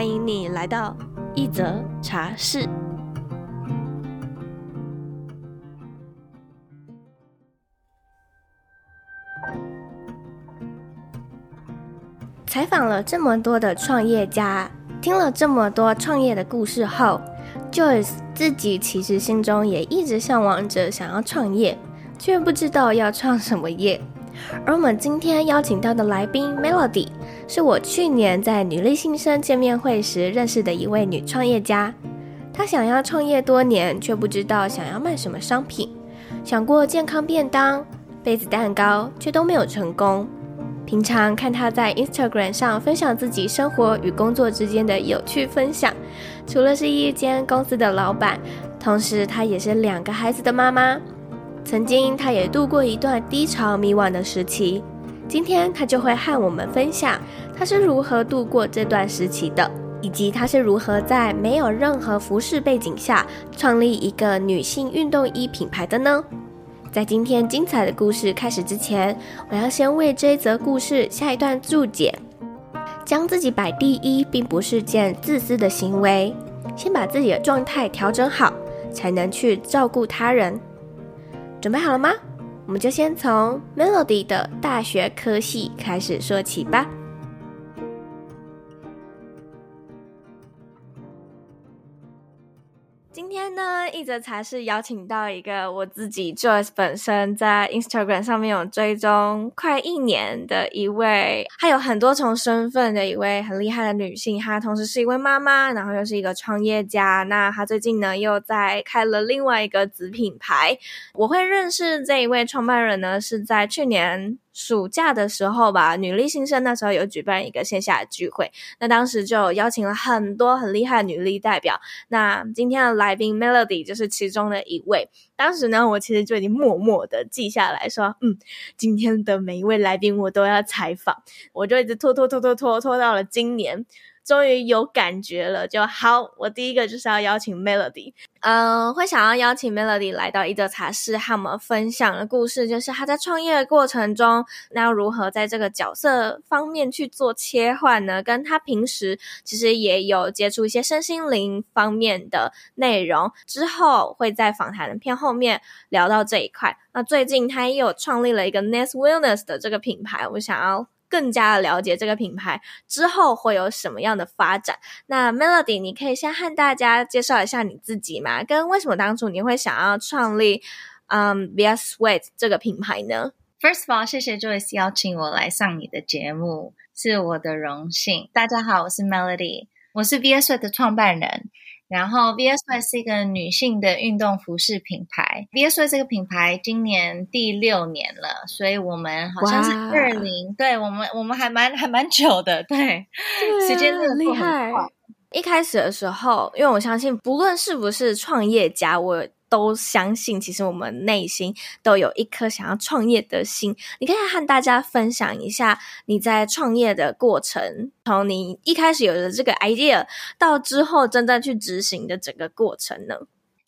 欢迎你来到一则茶室。采访了这么多的创业家，听了这么多创业的故事后，Joyce 自己其实心中也一直向往着想要创业，却不知道要创什么业。而我们今天邀请到的来宾 Melody，是我去年在女力新生见面会时认识的一位女创业家。她想要创业多年，却不知道想要卖什么商品，想过健康便当、杯子蛋糕，却都没有成功。平常看她在 Instagram 上分享自己生活与工作之间的有趣分享，除了是一间公司的老板，同时她也是两个孩子的妈妈。曾经，她也度过一段低潮、迷惘的时期。今天，他就会和我们分享他是如何度过这段时期的，以及他是如何在没有任何服饰背景下创立一个女性运动衣品牌的呢？在今天精彩的故事开始之前，我要先为这一则故事下一段注解：将自己摆第一，并不是件自私的行为。先把自己的状态调整好，才能去照顾他人。准备好了吗？我们就先从 Melody 的大学科系开始说起吧。今天呢，一则才是邀请到一个我自己 Joyce 本身在 Instagram 上面有追踪快一年的一位，她有很多重身份的一位很厉害的女性。她同时是一位妈妈，然后又是一个创业家。那她最近呢，又在开了另外一个子品牌。我会认识这一位创办人呢，是在去年。暑假的时候吧，女力新生那时候有举办一个线下的聚会，那当时就邀请了很多很厉害的女力代表。那今天的来宾 Melody 就是其中的一位。当时呢，我其实就已经默默的记下来说，嗯，今天的每一位来宾我都要采访，我就一直拖拖拖拖拖拖到了今年。终于有感觉了，就好。我第一个就是要邀请 Melody，嗯、呃，会想要邀请 Melody 来到一德茶室，和我们分享的故事，就是他在创业的过程中，那如何在这个角色方面去做切换呢？跟他平时其实也有接触一些身心灵方面的内容，之后会在访谈的片后面聊到这一块。那最近他也有创立了一个 Nest Wellness 的这个品牌，我想要。更加的了解这个品牌之后会有什么样的发展？那 Melody，你可以先和大家介绍一下你自己吗？跟为什么当初你会想要创立嗯 Via Sweat 这个品牌呢？First of all，谢谢 Joyce 邀请我来上你的节目，是我的荣幸。大家好，我是 Melody，我是 VSweet 的创办人。然后 Via Sweat 是一个女性的运动服饰品牌。Via Sweat 这个品牌今年第六年了，所以我们好像是二零，对我们我们还蛮还蛮久的，对，对啊，时间真的很厉害。一开始的时候，因为我相信，不论是不是创业家，我。都相信，其实我们内心都有一颗想要创业的心。你可以和大家分享一下你在创业的过程，从你一开始有的这个 idea 到之后真正去执行的整个过程呢？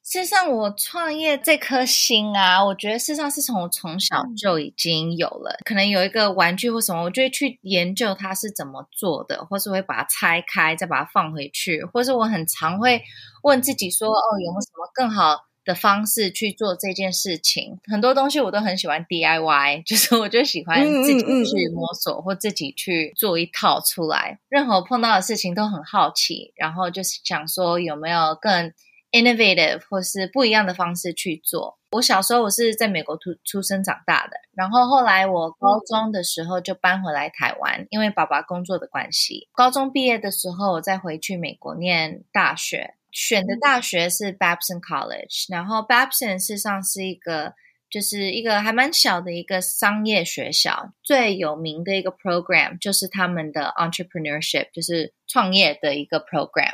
事实上，我创业这颗心啊，我觉得事实上是从我从小就已经有了。可能有一个玩具或什么，我就会去研究它是怎么做的，或是会把它拆开，再把它放回去，或是我很常会问自己说：“哦，有没有什么更好？”的方式去做这件事情，很多东西我都很喜欢 DIY，就是我就喜欢自己去摸索或自己去做一套出来。任何碰到的事情都很好奇，然后就是想说有没有更 innovative 或是不一样的方式去做。我小时候我是在美国出出生长大的，然后后来我高中的时候就搬回来台湾，因为爸爸工作的关系。高中毕业的时候，我再回去美国念大学。选的大学是 Babson College，然后 Babson 事实上是一个就是一个还蛮小的一个商业学校，最有名的一个 program 就是他们的 entrepreneurship，就是创业的一个 program。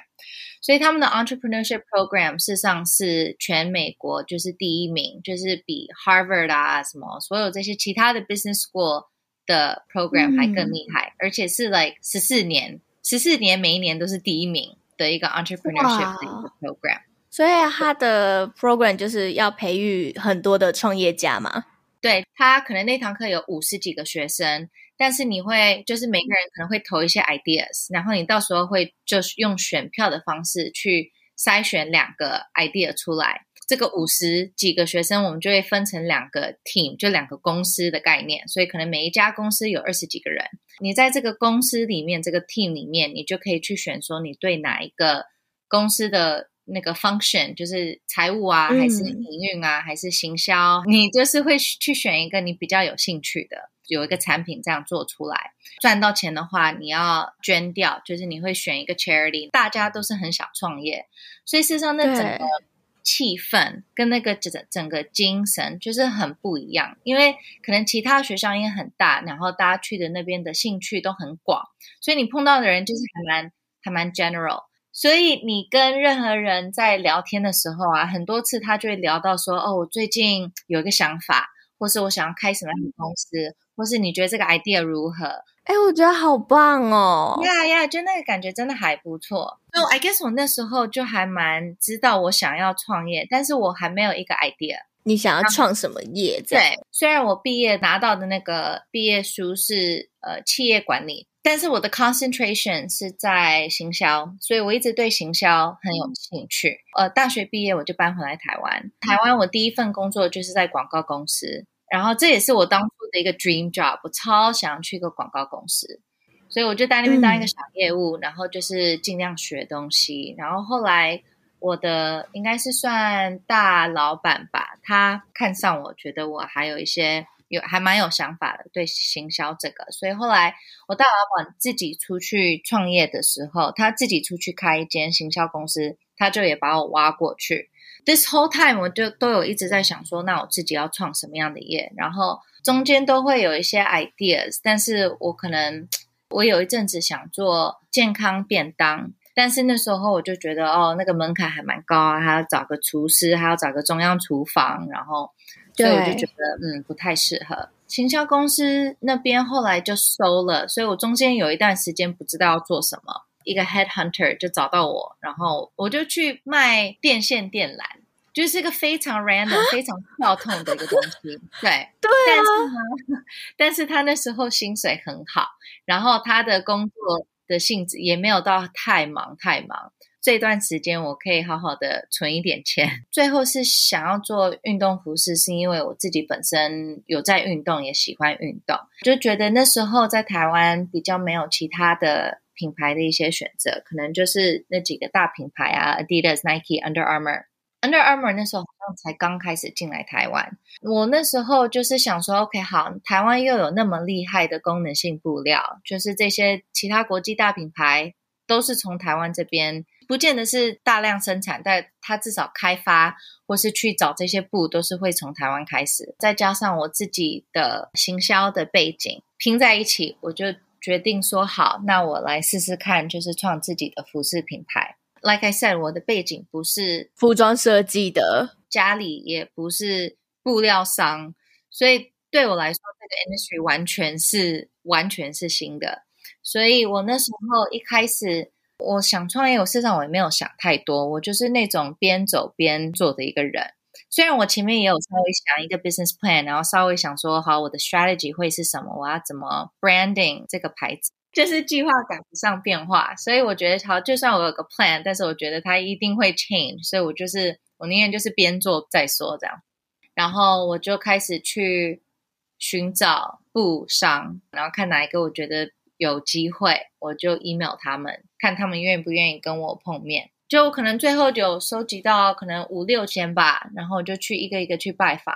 所以他们的 entrepreneurship program 事实上是全美国就是第一名，就是比 Harvard 啊什么所有这些其他的 business school 的 program 还更厉害，嗯、而且是 like 十四年，十四年每一年都是第一名的一个 entrepreneurship 的一个 program。所以他的 program 就是要培育很多的创业家嘛？对，他可能那堂课有五十几个学生，但是你会就是每个人可能会投一些 ideas，然后你到时候会就是用选票的方式去筛选两个 idea 出来。这个五十几个学生，我们就会分成两个 team，就两个公司的概念。所以可能每一家公司有二十几个人，你在这个公司里面这个 team 里面，你就可以去选说你对哪一个公司的。那个 function 就是财务啊，还是营运啊，嗯、还是行销？你就是会去选一个你比较有兴趣的，有一个产品这样做出来，赚到钱的话，你要捐掉，就是你会选一个 charity。大家都是很想创业，所以事实上那整个气氛跟那个整整个精神就是很不一样。因为可能其他学校也很大，然后大家去的那边的兴趣都很广，所以你碰到的人就是还蛮还蛮 general。所以你跟任何人在聊天的时候啊，很多次他就会聊到说，哦，我最近有一个想法，或是我想要开什么样的公司，或是你觉得这个 idea 如何？哎，我觉得好棒哦！呀呀，就那个感觉真的还不错。So I guess 我那时候就还蛮知道我想要创业，但是我还没有一个 idea。你想要创什么业？对，虽然我毕业拿到的那个毕业书是呃企业管理。但是我的 concentration 是在行销，所以我一直对行销很有兴趣。呃，大学毕业我就搬回来台湾。台湾我第一份工作就是在广告公司，然后这也是我当初的一个 dream job。我超想要去一个广告公司，所以我就在那边当一个小业务，然后就是尽量学东西。然后后来我的应该是算大老板吧，他看上我，觉得我还有一些。有还蛮有想法的，对行销这个，所以后来我大老板自己出去创业的时候，他自己出去开一间行销公司，他就也把我挖过去。This whole time 我就都有一直在想说，那我自己要创什么样的业？然后中间都会有一些 ideas，但是我可能我有一阵子想做健康便当，但是那时候我就觉得哦，那个门槛还蛮高啊，还要找个厨师，还要找个中央厨房，然后。所以我就觉得，嗯，不太适合。行销公司那边后来就收了，所以我中间有一段时间不知道要做什么。一个 headhunter 就找到我，然后我就去卖电线电缆，就是一个非常 random、非常跳痛的一个东西。对，对啊。但是呢，但是他那时候薪水很好，然后他的工作的性质也没有到太忙太忙。这段时间我可以好好的存一点钱。最后是想要做运动服饰，是因为我自己本身有在运动，也喜欢运动，就觉得那时候在台湾比较没有其他的品牌的一些选择，可能就是那几个大品牌啊，Adidas、Nike、Under Armour。Under Armour 那时候好像才刚开始进来台湾，我那时候就是想说，OK，好，台湾又有那么厉害的功能性布料，就是这些其他国际大品牌都是从台湾这边。不见得是大量生产，但它至少开发或是去找这些布，都是会从台湾开始。再加上我自己的行销的背景拼在一起，我就决定说好，那我来试试看，就是创自己的服饰品牌。Like I said，我的背景不是服装设计的，家里也不是布料商，所以对我来说，这个 industry 完全是完全是新的。所以我那时候一开始。我想创业，我事实上我也没有想太多，我就是那种边走边做的一个人。虽然我前面也有稍微想一个 business plan，然后稍微想说好我的 strategy 会是什么，我要怎么 branding 这个牌子，就是计划赶不上变化。所以我觉得好，就算我有个 plan，但是我觉得它一定会 change，所以我就是我宁愿就是边做再说这样。然后我就开始去寻找布商，然后看哪一个我觉得。有机会，我就 email 他们，看他们愿不愿意跟我碰面。就可能最后就收集到可能五六千吧，然后就去一个一个去拜访。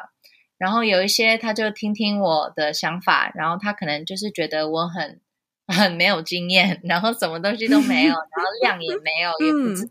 然后有一些他就听听我的想法，然后他可能就是觉得我很很没有经验，然后什么东西都没有，然后量也没有，也不知道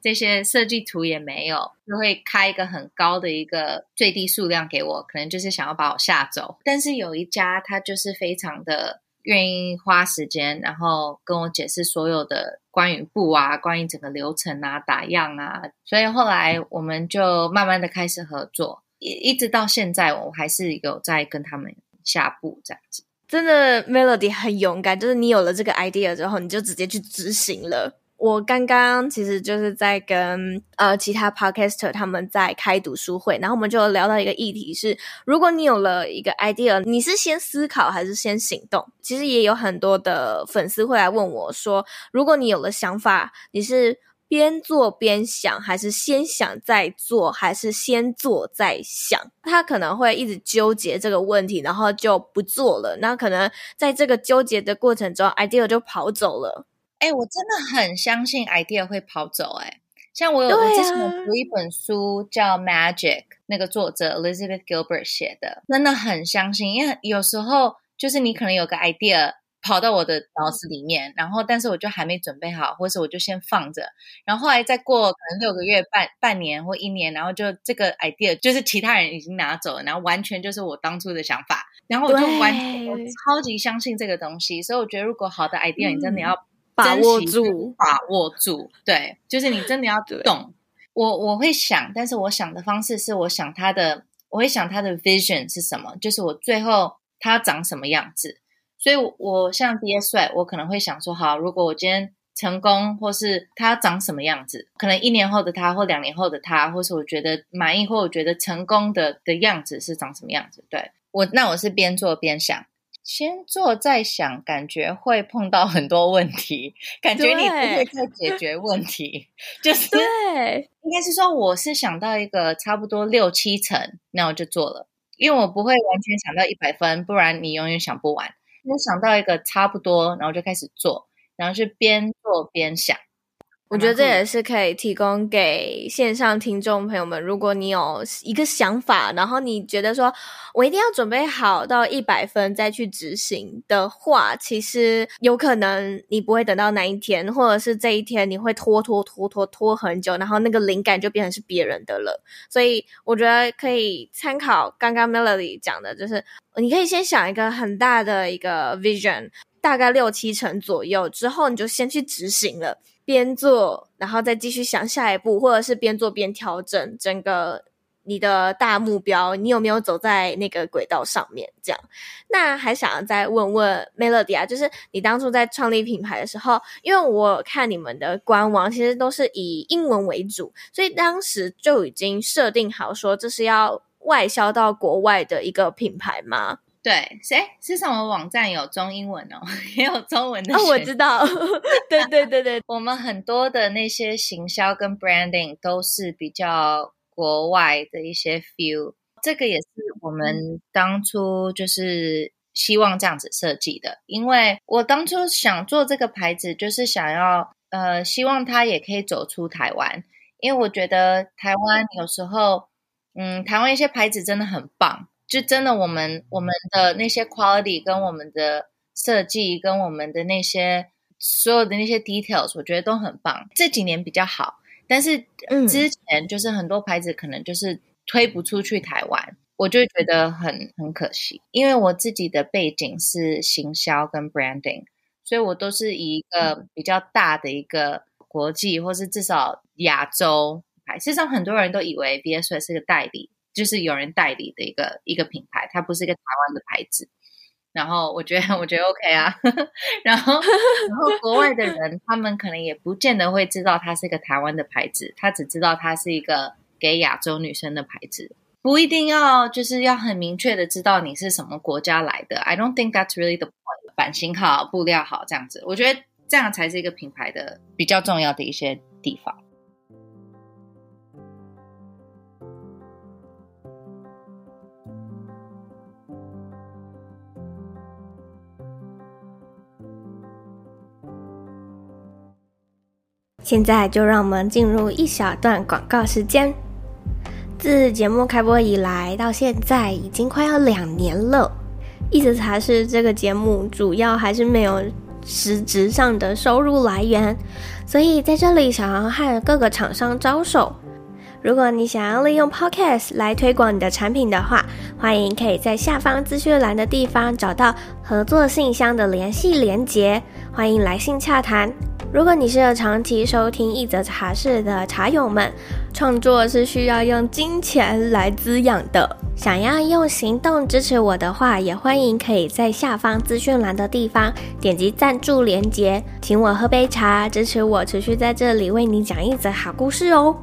这些设计图也没有，就会开一个很高的一个最低数量给我，可能就是想要把我吓走。但是有一家，他就是非常的愿意花时间，然后跟我解释所有的关于布啊，关于整个流程啊，打样啊，所以后来我们就慢慢的开始合作，一一直到现在，我还是有在跟他们下布这样子。真的，Melody 很勇敢，就是你有了这个 idea 之后，你就直接去执行了。我刚刚其实就是在跟呃其他 podcaster 他们在开读书会，然后我们就聊到一个议题是：如果你有了一个 idea，你是先思考还是先行动？其实也有很多的粉丝会来问我说：如果你有了想法，你是？边做边想，还是先想再做，还是先做再想？他可能会一直纠结这个问题，然后就不做了。那可能在这个纠结的过程中，idea 就跑走了。哎、欸，我真的很相信 idea 会跑走、欸。哎，像我有我之前读一本书叫《Magic》，那个作者 Elizabeth Gilbert 写的，真的很相信。因为有时候就是你可能有个 idea。跑到我的脑子里面，然后但是我就还没准备好，或是我就先放着，然后后来再过可能六个月、半半年或一年，然后就这个 idea 就是其他人已经拿走了，然后完全就是我当初的想法，然后我就完全我超级相信这个东西，所以我觉得如果好的 idea，你真的要把握住，把握住，对，就是你真的要懂。我我会想，但是我想的方式是我想他的，我会想他的 vision 是什么，就是我最后他长什么样子。所以我，我像 Dear Sweat，我可能会想说，好，如果我今天成功，或是他长什么样子，可能一年后的他，或两年后的他，或是我觉得满意，或我觉得成功的的样子是长什么样子？对我，那我是边做边想，先做再想，感觉会碰到很多问题，感觉你不会再解决问题，就是对，应该是说，我是想到一个差不多六七成，那我就做了，因为我不会完全想到一百分，不然你永远想不完。我想到一个差不多，然后就开始做，然后是边做边想。我觉得这也是可以提供给线上听众朋友们，如果你有一个想法，然后你觉得说我一定要准备好到一百分再去执行的话，其实有可能你不会等到那一天，或者是这一天你会拖拖拖拖拖很久，然后那个灵感就变成是别人的了。所以我觉得可以参考刚刚 Melody 讲的，就是你可以先想一个很大的一个 vision，大概六七成左右，之后你就先去执行了。边做，然后再继续想下一步，或者是边做边调整整个你的大目标，你有没有走在那个轨道上面？这样，那还想再问问 Melody 啊，就是你当初在创立品牌的时候，因为我看你们的官网其实都是以英文为主，所以当时就已经设定好说这是要外销到国外的一个品牌吗？对，谁是什么网站有中英文哦，也有中文的。哦，我知道，对对对对，我们很多的那些行销跟 branding 都是比较国外的一些 feel，这个也是我们当初就是希望这样子设计的，因为我当初想做这个牌子，就是想要呃，希望它也可以走出台湾，因为我觉得台湾有时候，嗯，台湾一些牌子真的很棒。就真的，我们我们的那些 quality 跟我们的设计跟我们的那些所有的那些 details，我觉得都很棒。这几年比较好，但是之前就是很多牌子可能就是推不出去台湾，嗯、我就觉得很很可惜。因为我自己的背景是行销跟 branding，所以我都是以一个比较大的一个国际，或是至少亚洲牌。事实上，很多人都以为 VS 是个代理。就是有人代理的一个一个品牌，它不是一个台湾的牌子。然后我觉得，我觉得 OK 啊。然后，然后国外的人，他们可能也不见得会知道它是一个台湾的牌子，他只知道它是一个给亚洲女生的牌子，不一定要就是要很明确的知道你是什么国家来的。I don't think that's really the point。版型好，布料好，这样子，我觉得这样才是一个品牌的比较重要的一些地方。现在就让我们进入一小段广告时间。自节目开播以来到现在，已经快要两年了。一则茶室这个节目主要还是没有实质上的收入来源。所以在这里想要和各个厂商招手。如果你想要利用 Podcast 来推广你的产品的话，欢迎可以在下方资讯栏的地方找到合作信箱的联系连结，欢迎来信洽谈。如果你是个长期收听一则茶室的茶友们，创作是需要用金钱来滋养的，想要用行动支持我的话，也欢迎可以在下方资讯栏的地方点击赞助连结，请我喝杯茶，支持我持续在这里为你讲一则好故事哦。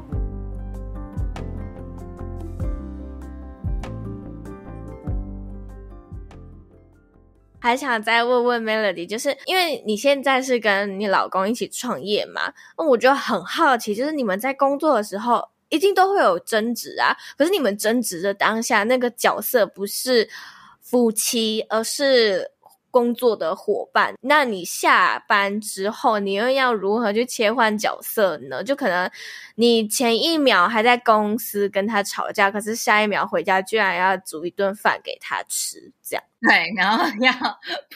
还想再问问 Melody，就是因为你现在是跟你老公一起创业嘛，那我就很好奇，就是你们在工作的时候一定都会有争执啊，可是你们争执的当下那个角色不是夫妻，而是工作的伙伴，那你下班之后，你又要如何去切换角色呢？就可能你前一秒还在公司跟他吵架，可是下一秒回家居然要煮一顿饭给他吃，这样。对，然后要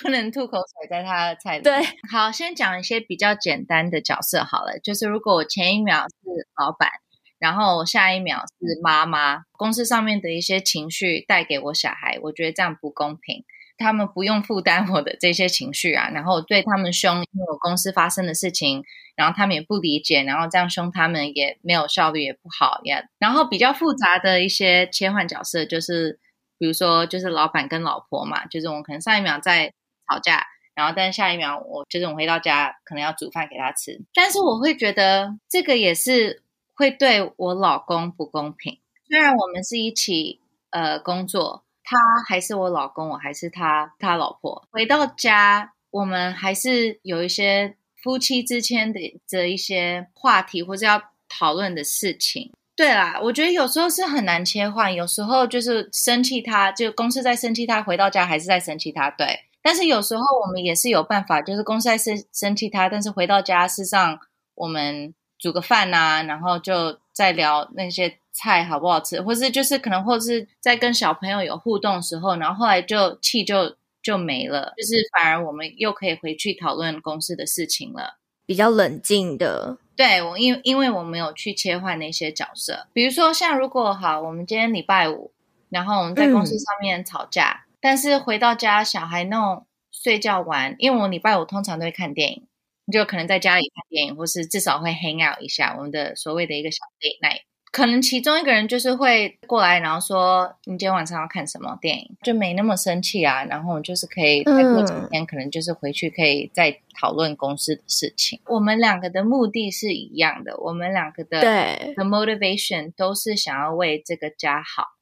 不能吐口水在他的菜里。对，好，先讲一些比较简单的角色好了，就是如果我前一秒是老板，然后下一秒是妈妈，公司上面的一些情绪带给我小孩，我觉得这样不公平。他们不用负担我的这些情绪啊，然后我对他们凶，因为我公司发生的事情，然后他们也不理解，然后这样凶他们也没有效率，也不好呀。然后比较复杂的一些切换角色，就是比如说就是老板跟老婆嘛，就是我可能上一秒在吵架，然后但下一秒我就是我回到家可能要煮饭给他吃，但是我会觉得这个也是会对我老公不公平，虽然我们是一起呃工作。他还是我老公，我还是他他老婆。回到家，我们还是有一些夫妻之间的这一些话题，或者要讨论的事情。对啦，我觉得有时候是很难切换，有时候就是生气他，就公司在生气他，回到家还是在生气他。对，但是有时候我们也是有办法，就是公司在生生气他，但是回到家，事实上我们煮个饭啊，然后就再聊那些。菜好不好吃，或是就是可能，或是在跟小朋友有互动的时候，然后后来就气就就没了，就是反而我们又可以回去讨论公司的事情了，比较冷静的。对，我因因为我没有去切换那些角色，比如说像如果好，我们今天礼拜五，然后我们在公司上面吵架，嗯、但是回到家小孩弄睡觉玩，因为我礼拜五通常都会看电影，就可能在家里看电影，或是至少会 hang out 一下，我们的所谓的一个小 date night。可能其中一个人就是会过来，然后说：“你今天晚上要看什么电影？”就没那么生气啊。然后就是可以再过几天，可能就是回去可以再讨论公司的事情。我们两个的目的是一样的，我们两个的对的 motivation 都是想要为这个家好。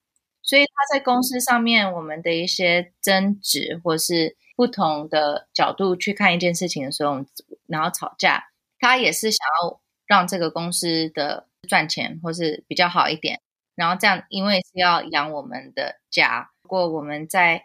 所以他在公司上面，我们的一些争执或是不同的角度去看一件事情的时候，然后吵架，他也是想要让这个公司的。赚钱或是比较好一点，然后这样，因为是要养我们的家。如果我们在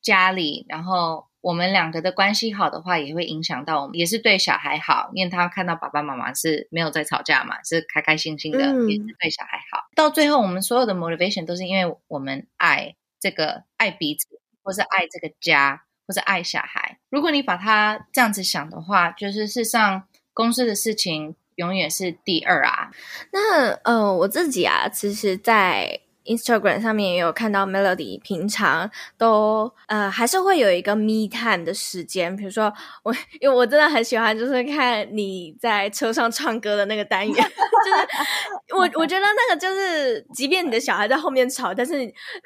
家里，然后我们两个的关系好的话，也会影响到我们，也是对小孩好，因为他看到爸爸妈妈是没有在吵架嘛，是开开心心的，嗯、也是对小孩好。到最后，我们所有的 motivation 都是因为我们爱这个爱彼此，或是爱这个家，或是爱小孩。如果你把它这样子想的话，就是事实上公司的事情。永远是第二啊。那呃，我自己啊，其实，在 Instagram 上面也有看到 Melody，平常都呃还是会有一个 me time 的时间。比如说我，因为我真的很喜欢，就是看你在车上唱歌的那个单元。就是我 我觉得那个就是，即便你的小孩在后面吵，但是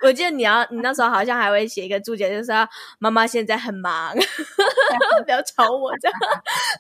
我记得你要你那时候好像还会写一个注解，就是说妈妈现在很忙，不要吵我这样。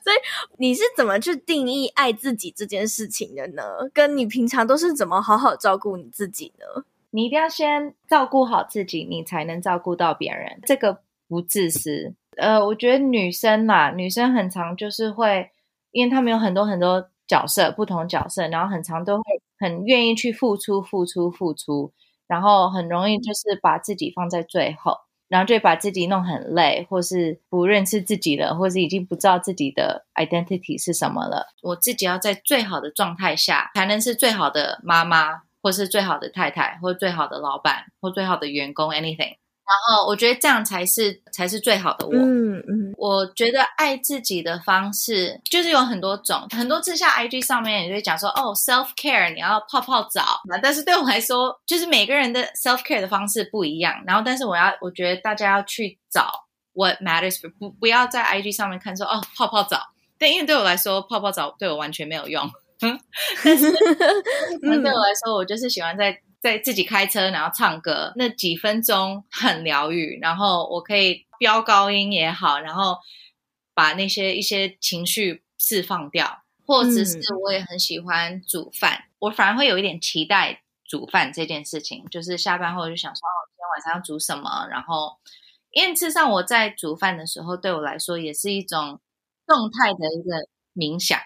所以你是怎么去定义爱自己这件事情的呢？跟你平常都是怎么好好照顾你自己呢？你一定要先照顾好自己，你才能照顾到别人。这个不自私。呃，我觉得女生嘛，女生很常就是会，因为她们有很多很多角色，不同角色，然后很常都会很愿意去付出、付出、付出，然后很容易就是把自己放在最后，然后就把自己弄很累，或是不认识自己了，或是已经不知道自己的 identity 是什么了。我自己要在最好的状态下，才能是最好的妈妈。或是最好的太太，或最好的老板，或最好的员工，anything。然后我觉得这样才是才是最好的我。嗯嗯，我觉得爱自己的方式就是有很多种，很多次像 IG 上面也会讲说，哦，self care，你要泡泡澡。但是对我来说，就是每个人的 self care 的方式不一样。然后，但是我要，我觉得大家要去找 what matters 不不要在 IG 上面看说，哦，泡泡澡。对，因为对我来说，泡泡澡对我完全没有用。但是，对我来说，我就是喜欢在。在自己开车，然后唱歌，那几分钟很疗愈。然后我可以飙高音也好，然后把那些一些情绪释放掉，或者是我也很喜欢煮饭，嗯、我反而会有一点期待煮饭这件事情。就是下班后就想说，哦，今天晚上要煮什么？然后，因为事实上我在煮饭的时候，对我来说也是一种动态的一个冥想。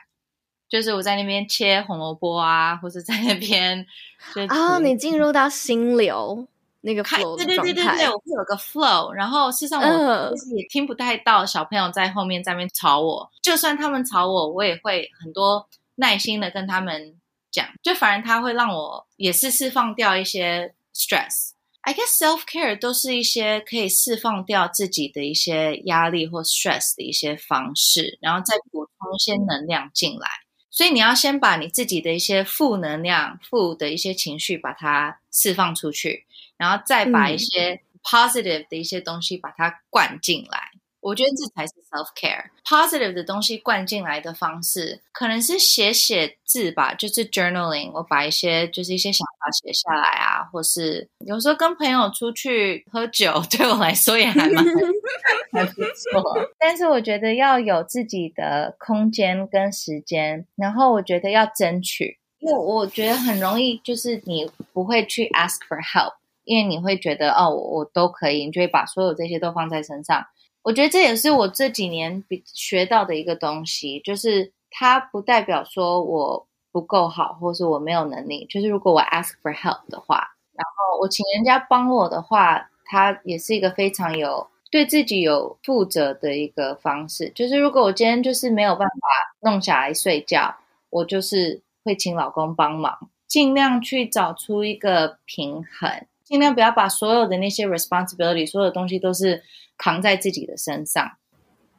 就是我在那边切红萝卜啊，或者在那边 啊、哦，你进入到心流那个 flow 对对对对对，我会有个 flow，然后事实上我其实也听不太到小朋友在后面在那边吵我，就算他们吵我，我也会很多耐心的跟他们讲，就反而他会让我也是释放掉一些 stress。I guess self care 都是一些可以释放掉自己的一些压力或 stress 的一些方式，然后再补充一些能量进来。所以你要先把你自己的一些负能量、负的一些情绪把它释放出去，然后再把一些 positive 的一些东西把它灌进来。嗯我觉得这才是 self care positive 的东西灌进来的方式，可能是写写字吧，就是 journaling。我把一些就是一些想法写下来啊，或是有时候跟朋友出去喝酒，对我来说也还蛮 还不错。但是我觉得要有自己的空间跟时间，然后我觉得要争取，因为我觉得很容易就是你不会去 ask for help，因为你会觉得哦，我都可以，你就会把所有这些都放在身上。我觉得这也是我这几年比学到的一个东西，就是它不代表说我不够好，或是我没有能力。就是如果我 ask for help 的话，然后我请人家帮我的话，它也是一个非常有对自己有负责的一个方式。就是如果我今天就是没有办法弄下来睡觉，我就是会请老公帮忙，尽量去找出一个平衡，尽量不要把所有的那些 responsibility，所有的东西都是。扛在自己的身上，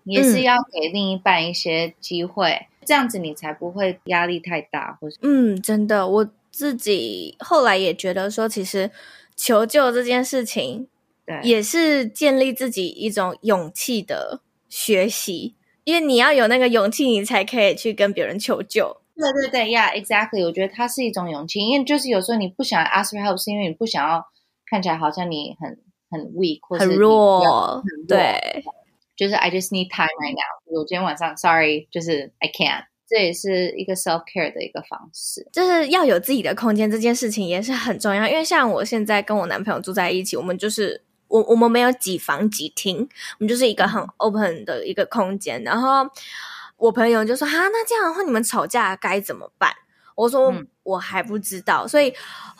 也是要给另一半一些机会，嗯、这样子你才不会压力太大，或是嗯，真的，我自己后来也觉得说，其实求救这件事情，对，也是建立自己一种勇气的学习，因为你要有那个勇气，你才可以去跟别人求救。对对对，Yeah，exactly，我觉得它是一种勇气，因为就是有时候你不想 ask for help，是因为你不想要看起来好像你很。很 weak 或很弱，对，就是 I just need time right now。我今天晚上，sorry，就是 I can't。这也是一个 self care 的一个方式，就是要有自己的空间，这件事情也是很重要。因为像我现在跟我男朋友住在一起，我们就是我我们没有几房几厅，我们就是一个很 open 的一个空间。然后我朋友就说：“哈，那这样的话你们吵架该怎么办？”我说：“嗯、我还不知道。”所以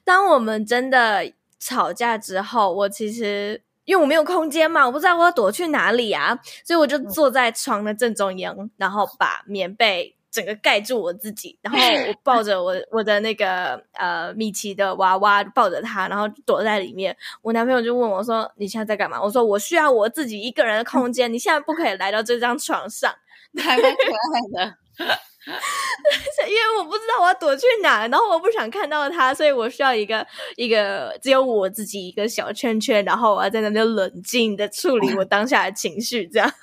当我们真的。吵架之后，我其实因为我没有空间嘛，我不知道我要躲去哪里啊，所以我就坐在床的正中央，然后把棉被整个盖住我自己，然后我 抱着我我的那个呃米奇的娃娃，抱着他，然后躲在里面。我男朋友就问我说：“你现在在干嘛？”我说：“我需要我自己一个人的空间，你现在不可以来到这张床上。”还蛮可爱的。因为我不知道我要躲去哪，然后我不想看到他，所以我需要一个一个只有我自己一个小圈圈，然后我要在那边冷静的处理我当下的情绪。这样，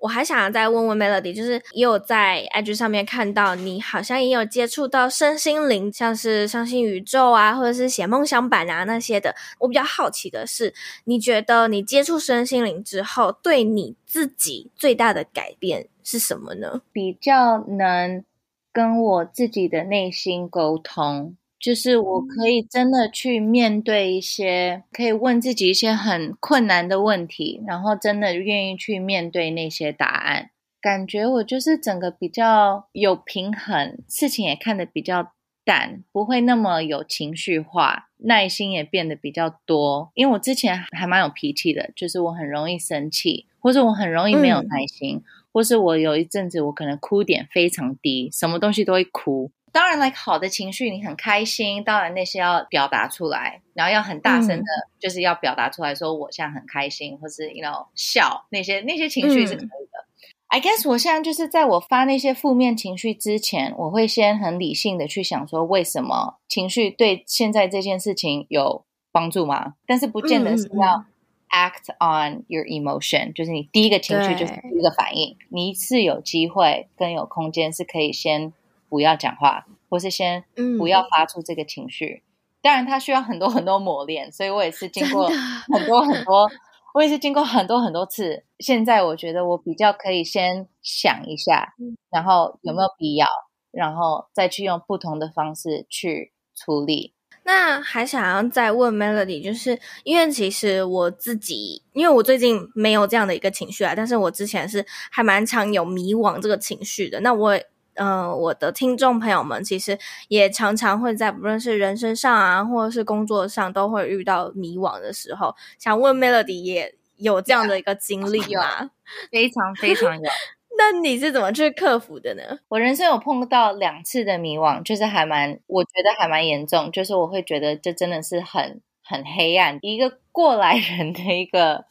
我还想再问问 Melody，就是也有在 IG 上面看到你好像也有接触到身心灵，像是相信宇宙啊，或者是写梦想板啊那些的。我比较好奇的是，你觉得你接触身心灵之后，对你自己最大的改变是什么呢？比较能跟我自己的内心沟通，就是我可以真的去面对一些，可以问自己一些很困难的问题，然后真的愿意去面对那些答案。感觉我就是整个比较有平衡，事情也看得比较淡，不会那么有情绪化，耐心也变得比较多。因为我之前还蛮有脾气的，就是我很容易生气，或者我很容易没有耐心。嗯或是我有一阵子，我可能哭点非常低，什么东西都会哭。当然，like 好的情绪，你很开心，当然那些要表达出来，然后要很大声的，就是要表达出来说我现在很开心，或是 you know 笑，那些那些情绪是可以的。嗯、I guess 我现在就是在我发那些负面情绪之前，我会先很理性的去想说，为什么情绪对现在这件事情有帮助吗？但是不见得是要 act on your emotion，、嗯、就是你第一个情绪就是第一个反应。你是有机会更有空间是可以先不要讲话，或是先不要发出这个情绪。嗯、当然，他需要很多很多磨练，所以我也是经过很多很多。我也是经过很多很多次，现在我觉得我比较可以先想一下，然后有没有必要，然后再去用不同的方式去处理。那还想要再问 Melody，就是因为其实我自己，因为我最近没有这样的一个情绪啊，但是我之前是还蛮常有迷惘这个情绪的。那我。嗯、呃，我的听众朋友们其实也常常会在不论是人生上啊，或者是工作上，都会遇到迷惘的时候。想问 Melody 也有这样的一个经历 吗？非常非常有。那你是怎么去克服的呢？我人生有碰到两次的迷惘，就是还蛮，我觉得还蛮严重。就是我会觉得这真的是很很黑暗。一个过来人的一个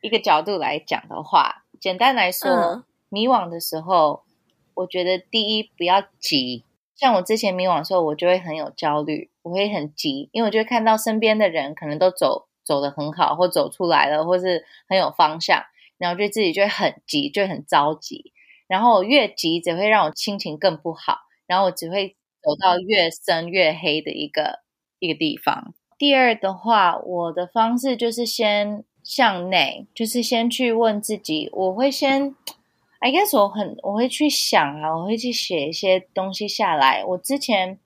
一个角度来讲的话，简单来说，嗯、迷惘的时候。我觉得第一不要急，像我之前迷惘的时候，我就会很有焦虑，我会很急，因为我就会看到身边的人可能都走走得很好，或走出来了，或是很有方向，然后就自己就会很急，就很着急，然后我越急只会让我心情更不好，然后我只会走到越深越黑的一个一个地方。第二的话，我的方式就是先向内，就是先去问自己，我会先。I guess 我很我会去想啊，我会去写一些东西下来。我之前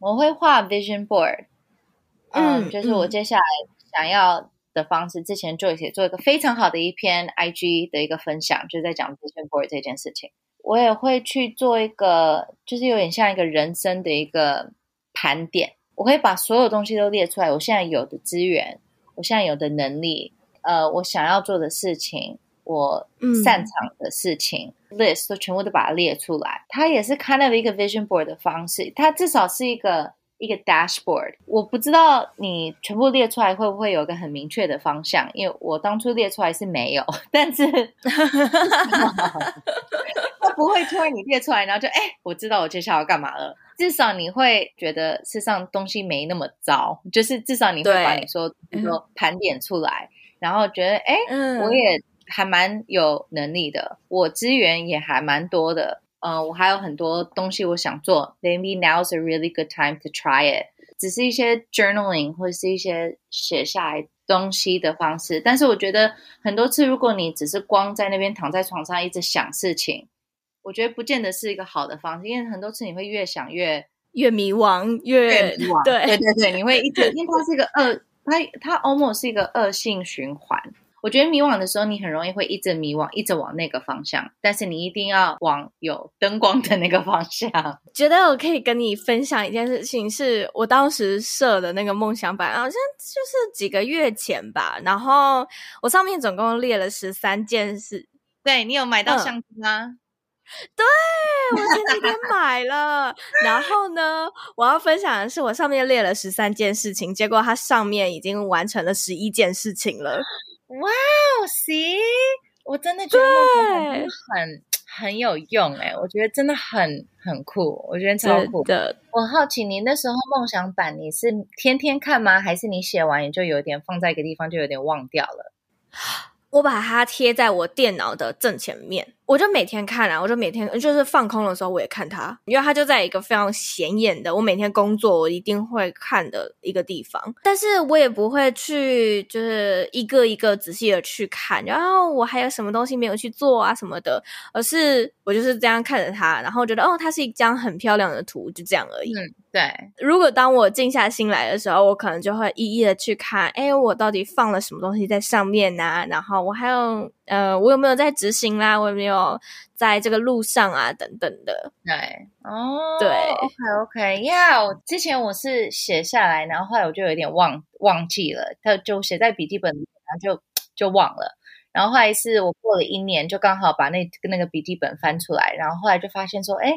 我会画 vision board，嗯，嗯，就是我接下来想要的方式。之前 Joyce 也做一个非常好的一篇 IG 的一个分享，就在讲 vision board 这件事情。我也会去做一个，就是有点像一个人生的一个盘点。我会把所有东西都列出来，我现在有的资源，我现在有的能力，呃，我想要做的事情。我擅长的事情、嗯、list 都全部都把它列出来，它也是 kind of 一个 vision board 的方式，它至少是一个一个 dashboard。我不知道你全部列出来会不会有一个很明确的方向，因为我当初列出来是没有，但是 它不会突然你列出来，然后就哎，我知道我接下来要干嘛了。至少你会觉得世上东西没那么糟，就是至少你会把你说比如说盘点出来，然后觉得哎，我也。还蛮有能力的，我资源也还蛮多的，嗯、呃，我还有很多东西我想做，maybe now's a really good time to try it。只是一些 journaling 或者是一些写下来东西的方式，但是我觉得很多次，如果你只是光在那边躺在床上一直想事情，我觉得不见得是一个好的方式，因为很多次你会越想越越迷惘，越，越迷惘，对对对对，你会一直，因为它是一个恶，它它 almost 是一个恶性循环。我觉得迷惘的时候，你很容易会一直迷惘，一直往那个方向。但是你一定要往有灯光的那个方向。觉得我可以跟你分享一件事情，是我当时设的那个梦想版，好像就是几个月前吧。然后我上面总共列了十三件事。对，你有买到相机吗？嗯，对，我前几天买了。然后呢，我要分享的是，我上面列了十三件事情，结果它上面已经完成了十一件事情了。哇哦，See，我真的觉得很很很有用哎，我觉得真的很很酷，我觉得超酷的。我好奇你那时候梦想版你是天天看吗？还是你写完也就有点放在一个地方就有点忘掉了？我把它贴在我电脑的正前面。我就每天看啊，我就每天就是放空的时候我也看它，因为它就在一个非常显眼的，我每天工作我一定会看的一个地方。但是我也不会去就是一个一个仔细的去看，然后我还有什么东西没有去做啊什么的，而是我就是这样看着它，然后觉得哦，它是一张很漂亮的图，就这样而已。嗯，对。如果当我静下心来的时候，我可能就会一一的去看，哎，我到底放了什么东西在上面啊？然后我还有。呃，我有没有在执行啦？我有没有在这个路上啊？等等的。对，哦，对，OK，OK，呀，我之前我是写下来，然后后来我就有点忘忘记了，他就写在笔记本里，然后就就忘了。然后后来是我过了一年，就刚好把那那个笔记本翻出来，然后后来就发现说，哎，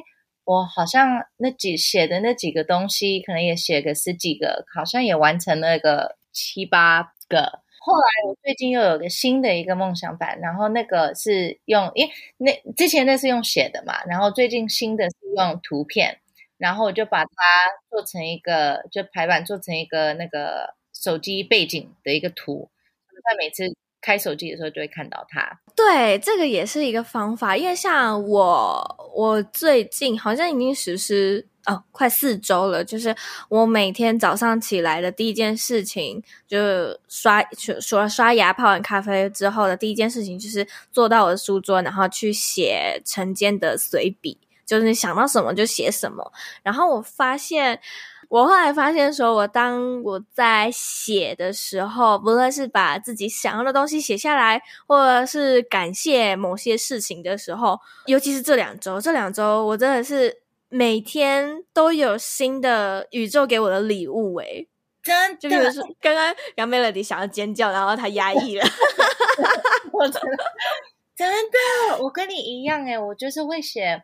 我好像那几写的那几个东西，可能也写个十几个，好像也完成了个七八个。后来我最近又有个新的一个梦想版，然后那个是用，因为那之前那是用写的嘛，然后最近新的是用图片，然后我就把它做成一个，就排版做成一个那个手机背景的一个图，在每次开手机的时候就会看到它。对，这个也是一个方法，因为像我，我最近好像已经实施。哦，快四周了。就是我每天早上起来的第一件事情，就是刷刷刷牙，泡完咖啡之后的第一件事情，就是坐到我的书桌，然后去写晨间的随笔，就是你想到什么就写什么。然后我发现，我后来发现说，我当我在写的时候，不论是把自己想要的东西写下来，或者是感谢某些事情的时候，尤其是这两周，这两周我真的是。每天都有新的宇宙给我的礼物，诶，真的，就比如说刚刚杨 Melody 想要尖叫，然后他压抑了，我真的真的，我跟你一样，诶，我就是会写，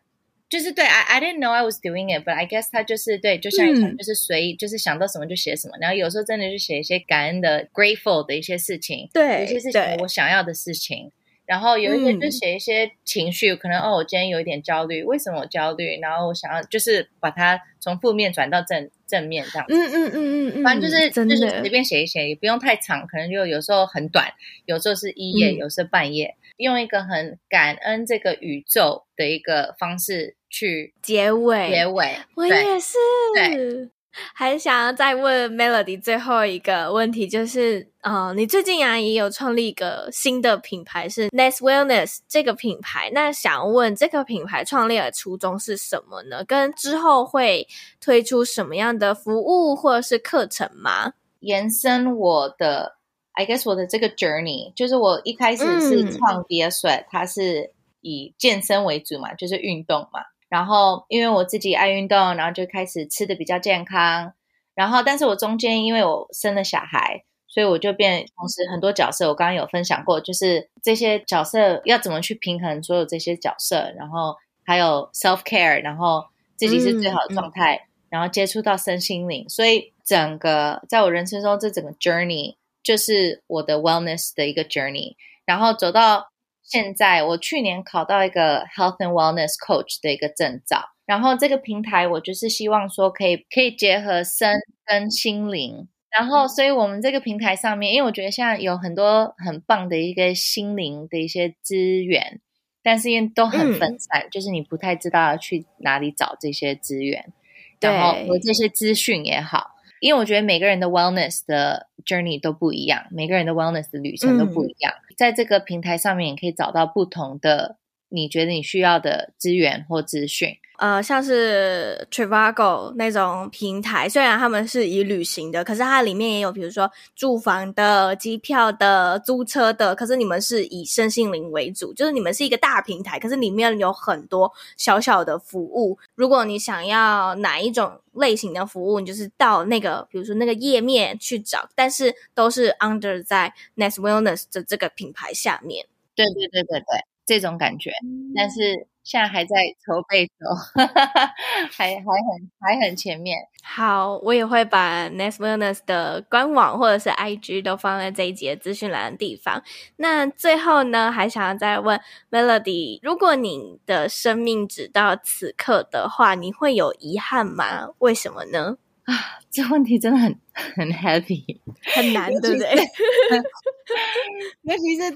就是对，I I didn't know I was doing it，but I guess 他就是对，就像以前就是随意，嗯、就是想到什么就写什么，然后有时候真的就写一些感恩的、grateful 的一些事情，对，有些事情我想要的事情。然后有一些就写一些情绪，嗯、可能哦，我今天有一点焦虑，为什么我焦虑？然后我想要就是把它从负面转到正正面这样子。嗯嗯嗯嗯嗯，反正就是就是随便写一写，也不用太长，可能就有时候很短，有时候是一页，嗯、有时候半页，用一个很感恩这个宇宙的一个方式去结尾。结尾，我也是。对。还想要再问 Melody 最后一个问题，就是，呃，你最近啊也有创立一个新的品牌，是 Nest Wellness 这个品牌。那想问这个品牌创立的初衷是什么呢？跟之后会推出什么样的服务或者是课程吗？延伸我的，I guess 我的这个 journey，就是我一开始是创 Sweat，嗯，它是以健身为主嘛，就是运动嘛。然后，因为我自己爱运动，然后就开始吃的比较健康。然后，但是我中间因为我生了小孩，所以我就变同时很多角色。我刚刚有分享过，就是这些角色要怎么去平衡所有这些角色，然后还有 self care，然后自己是最好的状态，嗯嗯、然后接触到身心灵。所以整个在我人生中这整个 journey 就是我的 wellness 的一个 journey，然后走到。现在我去年考到一个 Health and Wellness Coach 的一个证照，然后这个平台我就是希望说可以可以结合身跟心灵，然后所以我们这个平台上面，因为我觉得现在有很多很棒的一个心灵的一些资源，但是因为都很分散，嗯、就是你不太知道要去哪里找这些资源，然后和这些资讯也好。因为我觉得每个人的 wellness 的 journey 都不一样，每个人的 wellness 的旅程都不一样。嗯、在这个平台上面，你可以找到不同的你觉得你需要的资源或资讯。呃，像是 Trivago 那种平台，虽然他们是以旅行的，可是它里面也有，比如说住房的、机票的、租车的。可是你们是以身心灵为主，就是你们是一个大平台，可是里面有很多小小的服务。如果你想要哪一种类型的服务，你就是到那个，比如说那个页面去找，但是都是 under 在 Next Wellness 的这个品牌下面。对对对对对，这种感觉，但是。现在还在筹备中，还还很还很前面。好，我也会把 Nest Wellness 的官网或者是 IG 都放在这一集的资讯栏的地方。那最后呢，还想要再问 Melody，如果你的生命只到此刻的话，你会有遗憾吗？为什么呢？啊，这问题真的很很 happy，很难，对不对？尤其是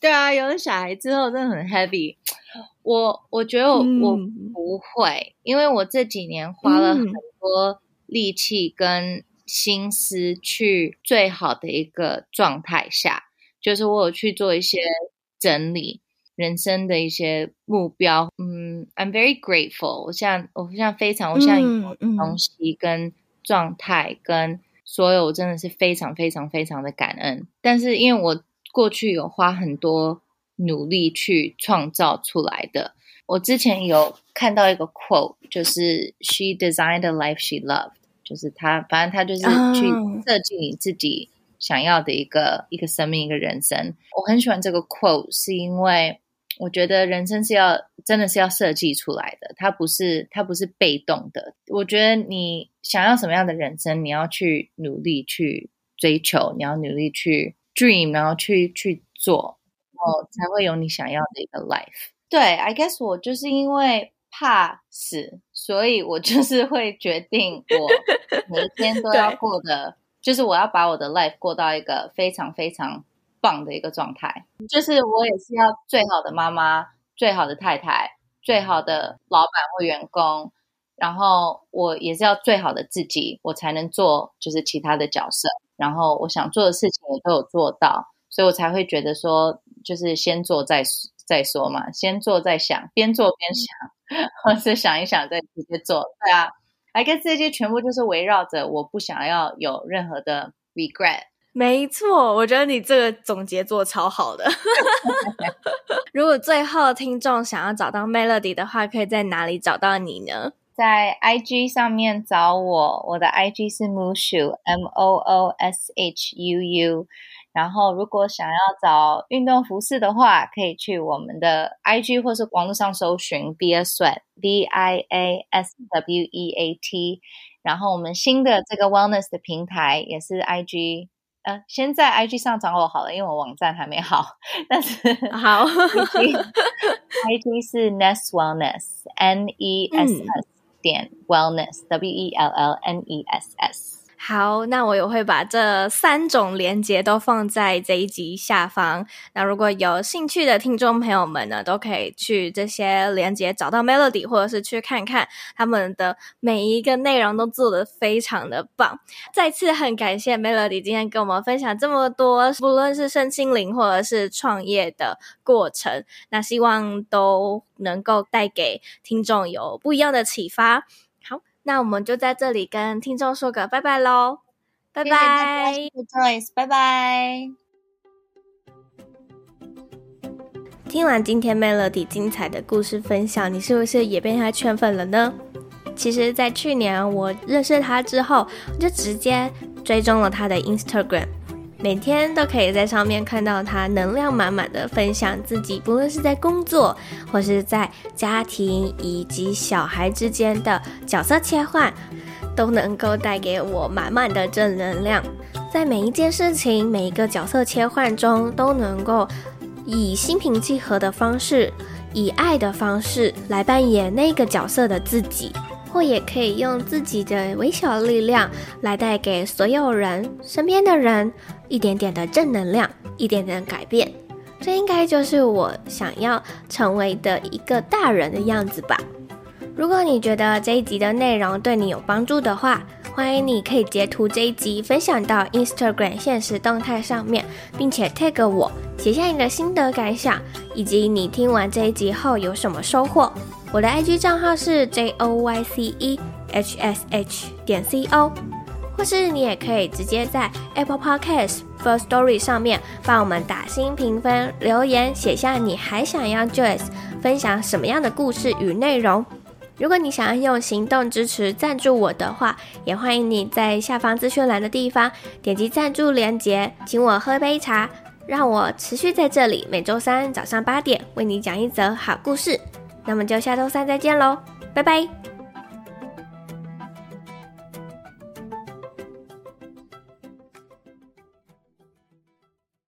对啊，有了小孩之后，真的很 heavy。我我觉得我，嗯、我不会，因为我这几年花了很多力气跟心思去最好的一个状态下，就是我有去做一些整理人生的一些目标。嗯，I'm very grateful 我。我现在我现在非常，我现在有东西跟状态跟所有，我真的是非常非常非常的感恩。但是因为我过去有花很多。努力去创造出来的。我之前有看到一个 quote，就是 She designed the life she loved，就是她，反正她就是去设计你自己想要的一个、oh. 一个生命，一个人生。我很喜欢这个 quote，是因为我觉得人生是要真的是要设计出来的，它不是它不是被动的。我觉得你想要什么样的人生，你要去努力去追求，你要努力去。dream，然后去去做，然后才会有你想要的一个 life。对，I guess 我就是因为怕死，所以我就是会决定我每一天都 要过的，就是我要把我的 life 过到一个非常非常棒的一个状态。就是我也是要最好的妈妈、最好的太太、最好的老板或员工，然后我也是要最好的自己，我才能做就是其他的角色。然后我想做的事情也都有做到，所以我才会觉得说，就是先做再说。再说嘛，先做再想，边做边想，或是想一想再直接做。对啊，I guess 这些全部就是围绕着我不想要有任何的 regret。没错，我觉得你这个总结做超好的。如果最后听众想要找到 Melody 的话，可以在哪里找到你呢？在 IG 上面找我，我的 IG 是 Mooshu，M O O S H U U。然后，如果想要找运动服饰的话，可以去我们的 IG 或是网络上搜寻 Viya Sweat，V I A S W E A T。然后，我们新的这个 Wellness 的平台也是 IG，呃，先在 IG 上找我好了，因为我网站还没好。但是好，IG 是 Ness Wellness，N E S S 点 Wellness，W E L L N E S S。好，那我也会把这三种连接都放在这一集下方。那如果有兴趣的听众朋友们呢，都可以去这些连接找到 Melody，或者是去看看他们的每一个内容都做得非常的棒。再次很感谢 Melody 今天跟我们分享这么多，不论是身心灵或者是创业的过程，那希望都能够带给听众有不一样的启发。那我们就在这里跟听众说个拜拜喽，拜拜，Joyce，拜拜。听完今天 Melody 精彩的故事分享，你是不是也被他圈粉了呢？其实，在去年我认识他之后，我就直接追踪了他的 Instagram。每天都可以在上面看到他能量满满的分享自己，不论是在工作或是在家庭以及小孩之间的角色切换，都能够带给我满满的正能量。在每一件事情、每一个角色切换中，都能够以心平气和的方式，以爱的方式来扮演那个角色的自己。或也可以用自己的微小力量来带给所有人、身边的人一点点的正能量，一点点改变。这应该就是我想要成为的一个大人的样子吧。如果你觉得这一集的内容对你有帮助的话，欢迎你可以截图这一集分享到 Instagram 现实动态上面，并且 tag 我，写下你的心得感想，以及你听完这一集后有什么收获。我的 IG 账号是 J O Y C E H S H 点 C O，或是你也可以直接在 Apple Podcast Firstory 上面帮我们打新评分、留言，写下你还想要 Joyce 分享什么样的故事与内容。如果你想要用行动支持赞助我的话，也欢迎你在下方资讯栏的地方点击赞助链接，请我喝杯茶，让我持续在这里每周三早上八点为你讲一则好故事。那么就下周三再见喽，拜拜。